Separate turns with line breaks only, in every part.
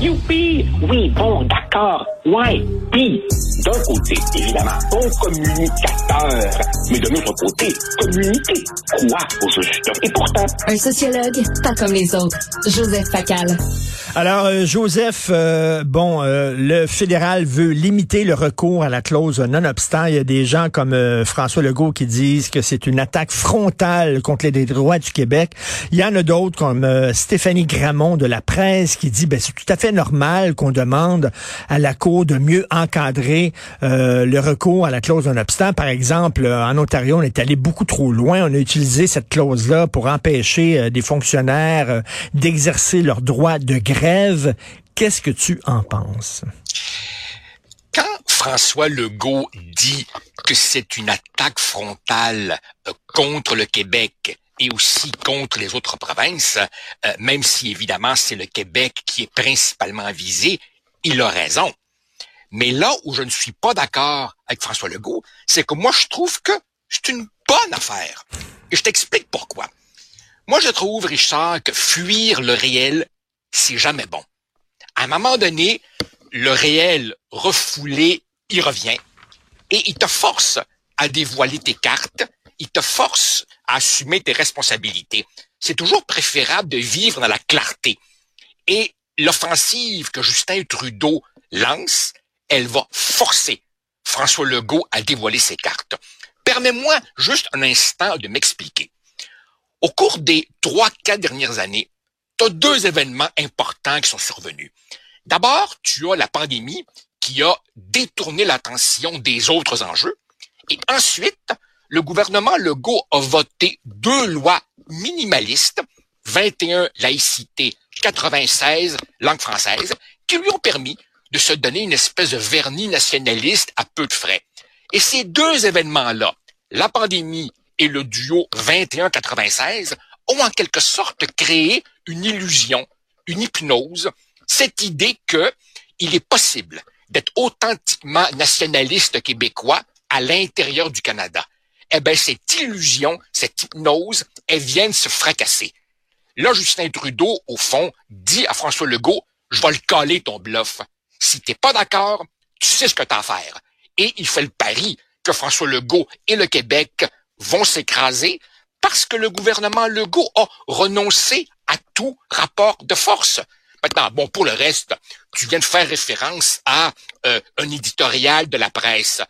Youpi! Oui, bon, d'accord. Ouais. Puis, d'un côté, évidemment, bon communicateur. Mais de l'autre côté, communiquer. Quoi au juste? Et pourtant...
Un sociologue, pas comme les autres. Joseph Facal.
Alors, euh, Joseph, euh, bon, euh, le fédéral veut limiter le recours à la clause non-obstant. Il y a des gens comme François Legault qui disent que c'est une attaque frontale contre les droits du Québec. Il y en a d'autres comme Stéphanie Gramont de la presse qui dit, ben, c'est tout à fait normal qu'on demande à la Cour de mieux encadrer le recours à la clause non-obstant. Par exemple, en Ontario, on est allé beaucoup trop loin. On a utilisé cette clause-là pour empêcher des fonctionnaires d'exercer leurs droits de grève Qu'est-ce que tu en penses?
Quand François Legault dit que c'est une attaque frontale euh, contre le Québec et aussi contre les autres provinces, euh, même si évidemment c'est le Québec qui est principalement visé, il a raison. Mais là où je ne suis pas d'accord avec François Legault, c'est que moi je trouve que c'est une bonne affaire. Et je t'explique pourquoi. Moi je trouve, Richard, que fuir le réel, c'est jamais bon. À un moment donné, le réel refoulé, il revient et il te force à dévoiler tes cartes, il te force à assumer tes responsabilités. C'est toujours préférable de vivre dans la clarté. Et l'offensive que Justin Trudeau lance, elle va forcer François Legault à dévoiler ses cartes. Permets-moi juste un instant de m'expliquer. Au cours des trois, quatre dernières années, tu as deux événements importants qui sont survenus. D'abord, tu as la pandémie qui a détourné l'attention des autres enjeux. Et ensuite, le gouvernement Legault a voté deux lois minimalistes, 21 laïcité, 96 langue française, qui lui ont permis de se donner une espèce de vernis nationaliste à peu de frais. Et ces deux événements-là, la pandémie et le duo 21-96, ont en quelque sorte créé une illusion, une hypnose, cette idée que il est possible d'être authentiquement nationaliste québécois à l'intérieur du Canada. Eh bien, cette illusion, cette hypnose, elle vient de se fracasser. Là, Justin Trudeau, au fond, dit à François Legault, je vais le coller ton bluff. Si t'es pas d'accord, tu sais ce que t'as à faire. Et il fait le pari que François Legault et le Québec vont s'écraser parce que le gouvernement Legault a renoncé à tout rapport de force. Maintenant, bon, pour le reste, tu viens de faire référence à euh, un éditorial de la presse.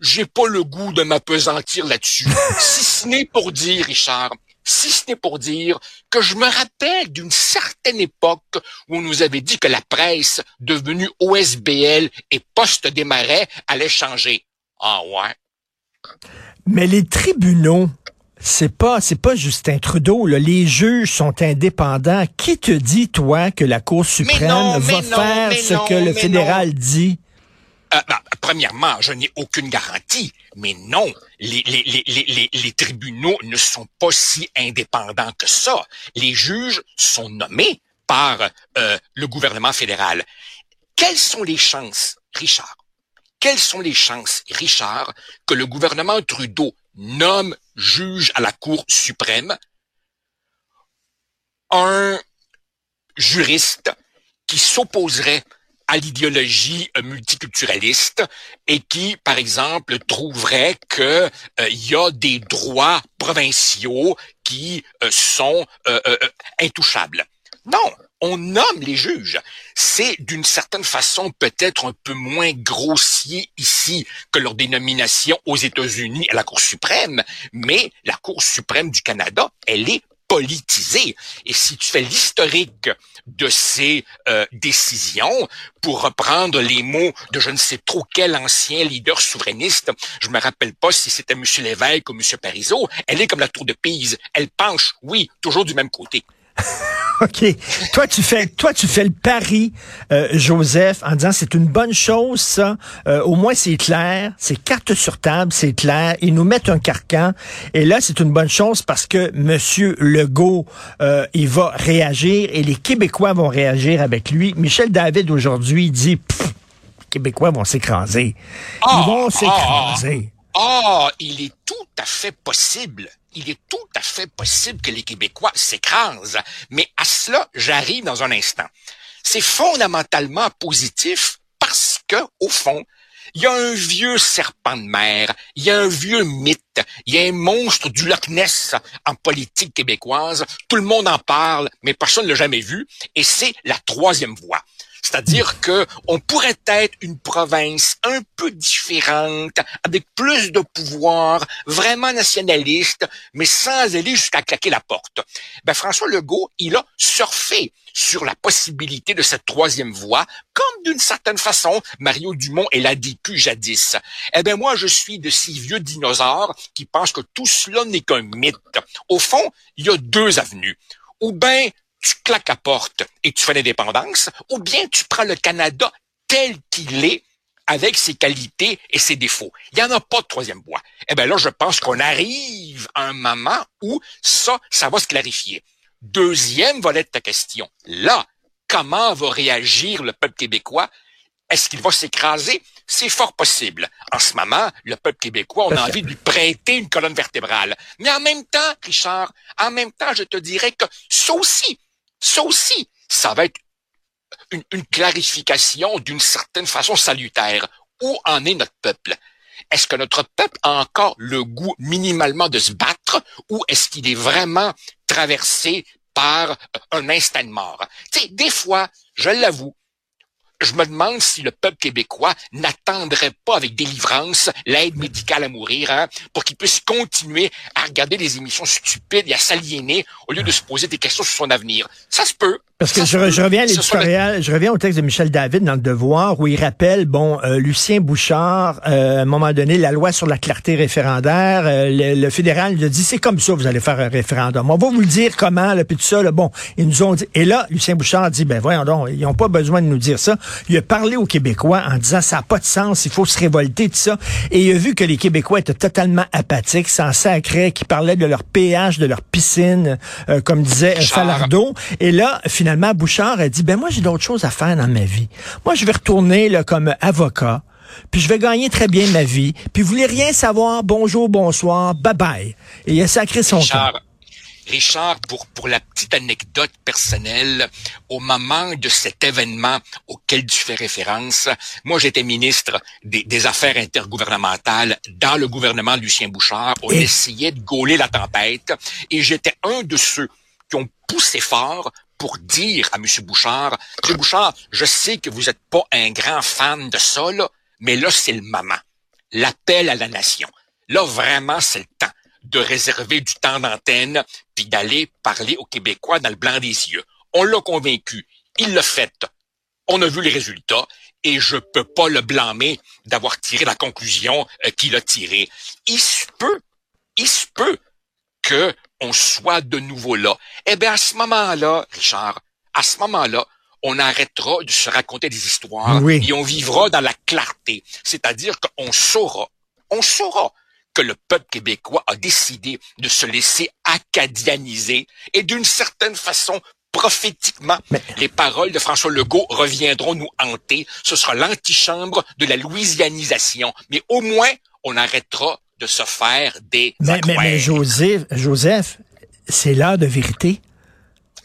J'ai pas le goût de m'apesantir là-dessus. si ce n'est pour dire, Richard, si ce n'est pour dire que je me rappelle d'une certaine époque où on nous avait dit que la presse devenue OSBL et Poste des Marais allait changer. Ah ouais.
Mais les tribunaux c'est pas, c'est pas Justin Trudeau. Là. Les juges sont indépendants. Qui te dit, toi, que la Cour suprême va faire ce que le fédéral dit?
Euh, bah, premièrement, je n'ai aucune garantie, mais non, les, tribunaux ne sont pas si indépendants que ça. Les juges sont nommés par euh, le gouvernement fédéral. Quelles sont les chances, Richard? Quelles sont les chances, Richard, que le gouvernement Trudeau nomme juge à la Cour suprême un juriste qui s'opposerait à l'idéologie euh, multiculturaliste et qui, par exemple, trouverait qu'il euh, y a des droits provinciaux qui euh, sont intouchables. Non, on nomme les juges. C'est d'une certaine façon peut-être un peu moins grossier ici que leur dénomination aux États-Unis à la Cour suprême, mais la Cour suprême du Canada, elle est politisée. Et si tu fais l'historique de ces euh, décisions, pour reprendre les mots de je ne sais trop quel ancien leader souverainiste, je me rappelle pas si c'était M. Lévesque ou M. Parizeau, elle est comme la tour de Pise. Elle penche, oui, toujours du même côté.
OK. Toi, tu fais, toi, tu fais le pari, euh, Joseph, en disant c'est une bonne chose, ça. Euh, au moins, c'est clair. C'est carte sur table, c'est clair. Ils nous mettent un carcan. Et là, c'est une bonne chose parce que Monsieur Legault, euh, il va réagir et les Québécois vont réagir avec lui. Michel David, aujourd'hui, dit, les Québécois vont s'écraser. Ils
ah,
vont s'écraser.
Ah, ah, il est tout à fait possible il est tout à fait possible que les Québécois s'écrasent. Mais à cela, j'arrive dans un instant. c'est fondamentalement positif parce que, au fond, il y a un vieux serpent de mer, il y a un vieux mythe, il y a un monstre du Loch Ness en politique québécoise. Tout le monde en parle, mais personne ne l'a jamais vu. Et c'est la troisième voie. C'est-à-dire que on pourrait être une province un peu différente, avec plus de pouvoir, vraiment nationaliste, mais sans aller jusqu'à claquer la porte. Ben, François Legault, il a surfé sur la possibilité de cette troisième voie, comme d'une certaine façon Mario Dumont et l'a DQ jadis. Eh ben moi, je suis de ces vieux dinosaures qui pensent que tout cela n'est qu'un mythe. Au fond, il y a deux avenues. Ou bien tu claques la porte et tu fais l'indépendance, ou bien tu prends le Canada tel qu'il est, avec ses qualités et ses défauts. Il n'y en a pas de troisième voie. Eh bien là, je pense qu'on arrive à un moment où ça, ça va se clarifier. Deuxième volet de ta question. Là, comment va réagir le peuple québécois? Est-ce qu'il va s'écraser? C'est fort possible. En ce moment, le peuple québécois, on a envie de lui prêter une colonne vertébrale. Mais en même temps, Richard, en même temps, je te dirais que ça aussi, ça aussi, ça va être une, clarification d'une certaine façon salutaire. Où en est notre peuple? Est-ce que notre peuple a encore le goût minimalement de se battre ou est-ce qu'il est vraiment traversé par un instant de mort? Tu des fois, je l'avoue, je me demande si le peuple québécois n'attendrait pas avec délivrance l'aide médicale à mourir hein, pour qu'il puisse continuer à regarder des émissions stupides et à s'aliéner au lieu de se poser des questions sur son avenir. Ça se peut.
Parce que je, reviens à l'éditorial, je reviens au texte de Michel David dans le Devoir où il rappelle, bon, euh, Lucien Bouchard, euh, à un moment donné, la loi sur la clarté référendaire, euh, le, fédéral lui a dit, c'est comme ça, vous allez faire un référendum. On va vous le dire comment, là, puis tout ça, là, bon, ils nous ont dit. Et là, Lucien Bouchard a dit, ben voyons donc, ils n'ont pas besoin de nous dire ça. Il a parlé aux Québécois en disant, ça n'a pas de sens, il faut se révolter, tout ça. Et il a vu que les Québécois étaient totalement apathiques, sans sacré, qui parlaient de leur péage, de leur piscine, comme disait Falardeau. Et là, finalement, Bouchard a dit, ben moi, j'ai d'autres choses à faire dans ma vie. Moi, je vais retourner là, comme avocat, puis je vais gagner très bien ma vie, puis vous voulez rien savoir, bonjour, bonsoir, bye-bye. Et il a sacré son
Richard, Richard, pour, pour la petite anecdote personnelle, au moment de cet événement auquel tu fais référence, moi j'étais ministre des, Affaires intergouvernementales dans le gouvernement de Lucien Bouchard. On essayait de gauler la tempête et j'étais un de ceux qui ont poussé fort pour dire à M. Bouchard, M. Bouchard, je sais que vous n'êtes pas un grand fan de ça, mais là, c'est le moment. L'appel à la nation. Là, vraiment, c'est le temps de réserver du temps d'antenne puis d'aller parler aux Québécois dans le blanc des yeux. On l'a convaincu. Il l'a fait. On a vu les résultats et je peux pas le blâmer d'avoir tiré la conclusion euh, qu'il a tirée. Il se peut, il se peut que on soit de nouveau là. Eh bien, à ce moment-là, Richard, à ce moment-là, on arrêtera de se raconter des histoires et on vivra dans la clarté. C'est-à-dire qu'on saura, on saura que le peuple québécois a décidé de se laisser acadianiser et d'une certaine façon prophétiquement, les paroles de François Legault reviendront nous hanter. Ce sera l'antichambre de la louisianisation. Mais au moins, on arrêtera de se faire des
mais, mais, Joseph, Joseph c'est l'heure de vérité.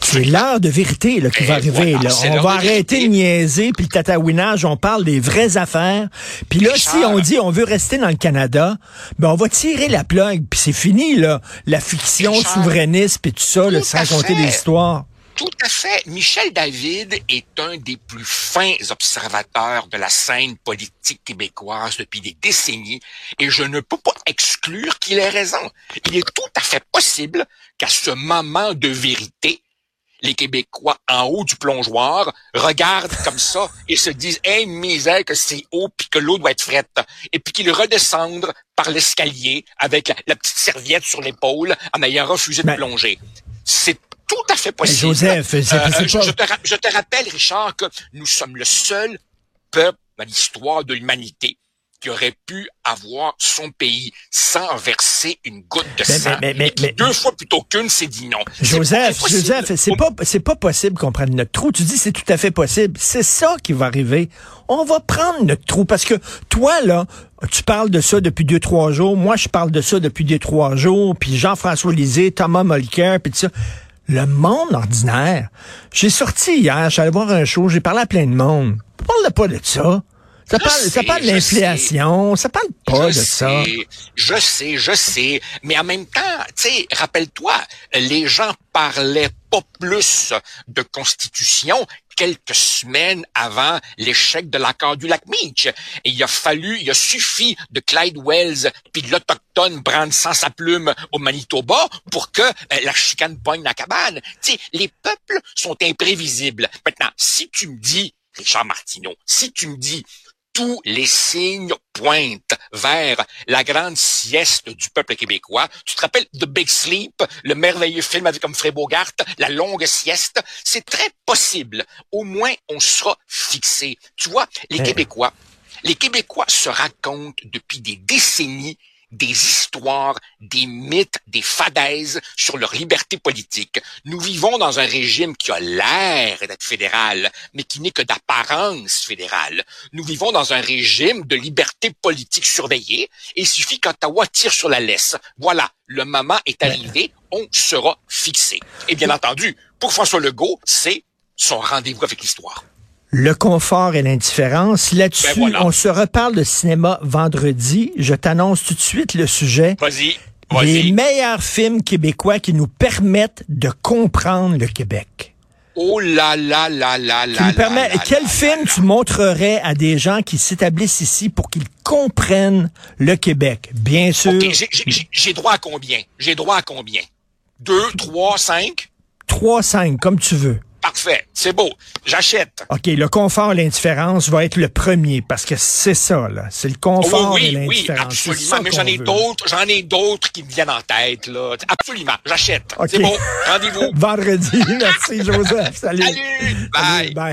C'est l'heure de vérité là, qui va arriver. là. On va arrêter de niaiser, puis le tatouinage, on parle des vraies affaires. Puis là, si on dit on veut rester dans le Canada, ben on va tirer la plug, puis c'est fini, là. La fiction souverainiste, puis tout ça, là, sans compter des histoires.
Tout à fait. Michel David est un des plus fins observateurs de la scène politique québécoise depuis des décennies et je ne peux pas exclure qu'il ait raison. Il est tout à fait possible qu'à ce moment de vérité, les Québécois en haut du plongeoir regardent comme ça et se disent hey misère que c'est haut puis que l'eau doit être frette et puis qu'ils redescendent par l'escalier avec la, petite serviette sur l'épaule en ayant refusé de plonger. C'est tout à fait possible.
Joseph, euh,
je, te, je te rappelle, Richard, que nous sommes le seul peuple dans l'histoire de l'humanité qui aurait pu avoir son pays sans verser une goutte de sang. Mais, mais, mais, deux fois plutôt qu'une, c'est dit non.
Joseph, Joseph, c'est pas, c'est pas possible qu'on prenne notre trou. Tu dis c'est tout à fait possible. C'est ça qui va arriver. On va prendre notre trou parce que toi, là, tu parles de ça depuis deux, trois jours. Moi, je parle de ça depuis deux, trois jours. Puis Jean-François Lisée, Thomas Mulcair, puis tout ça. Le monde ordinaire. J'ai sorti hier, j'allais voir un show, j'ai parlé à plein de monde. On parle pas de ça. Ça
Je
parle, ça parle de l'inflation, ça parle pas
je
de ça.
je sais, je sais, mais en même temps, tu sais, rappelle-toi, les gens parlaient pas plus de constitution quelques semaines avant l'échec de l'accord du lac Meach. Et il a fallu, il a suffi de Clyde Wells puis de l'Autochtone prendre sans sa plume au Manitoba pour que euh, la chicane pogne la cabane. Tu sais, les peuples sont imprévisibles. Maintenant, si tu me dis, Richard Martineau, si tu me dis tous les signes pointent vers la grande sieste du peuple québécois. Tu te rappelles The Big Sleep, le merveilleux film avec Humphrey Bogart, la longue sieste? C'est très possible. Au moins, on sera fixé. Tu vois, les. Québécois, les Québécois se racontent depuis des décennies des histoires, des mythes, des fadaises sur leur liberté politique. Nous vivons dans un régime qui a l'air d'être fédéral, mais qui n'est que d'apparence fédérale. Nous vivons dans un régime de liberté politique surveillée et il suffit qu'Ottawa tire sur la laisse. Voilà, le moment est arrivé, on sera fixé. Et bien entendu, pour François Legault, c'est son rendez-vous avec l'histoire.
Le confort et l'indifférence. Là-dessus,
Ben voilà.
on se reparle de cinéma vendredi. Je t'annonce tout de suite le sujet.
Vas-y,
Les meilleurs films québécois qui nous permettent de comprendre le Québec.
Oh là là là là
Qui
là
nous
là
quel film tu montrerais à des gens qui s'établissent ici pour qu'ils comprennent le Québec? Bien sûr,
j'ai- droit à combien? J'ai droit à combien? Deux, trois, cinq?
3, 5, comme tu veux.
Parfait, c'est beau. J'achète.
OK, le confort et l'indifférence va être le premier parce que c'est ça, là. C'est le confort et
oui, oui,
l'indifférence. C'est
absolument. Mais j'en ai d'autres, j'en ai d'autres qui me viennent en tête, là. Absolument, j'achète.
OK.
C'est bon, rendez-vous.
Vendredi. Merci, Joseph. Salut.
Salut, bye.
Salut, bye.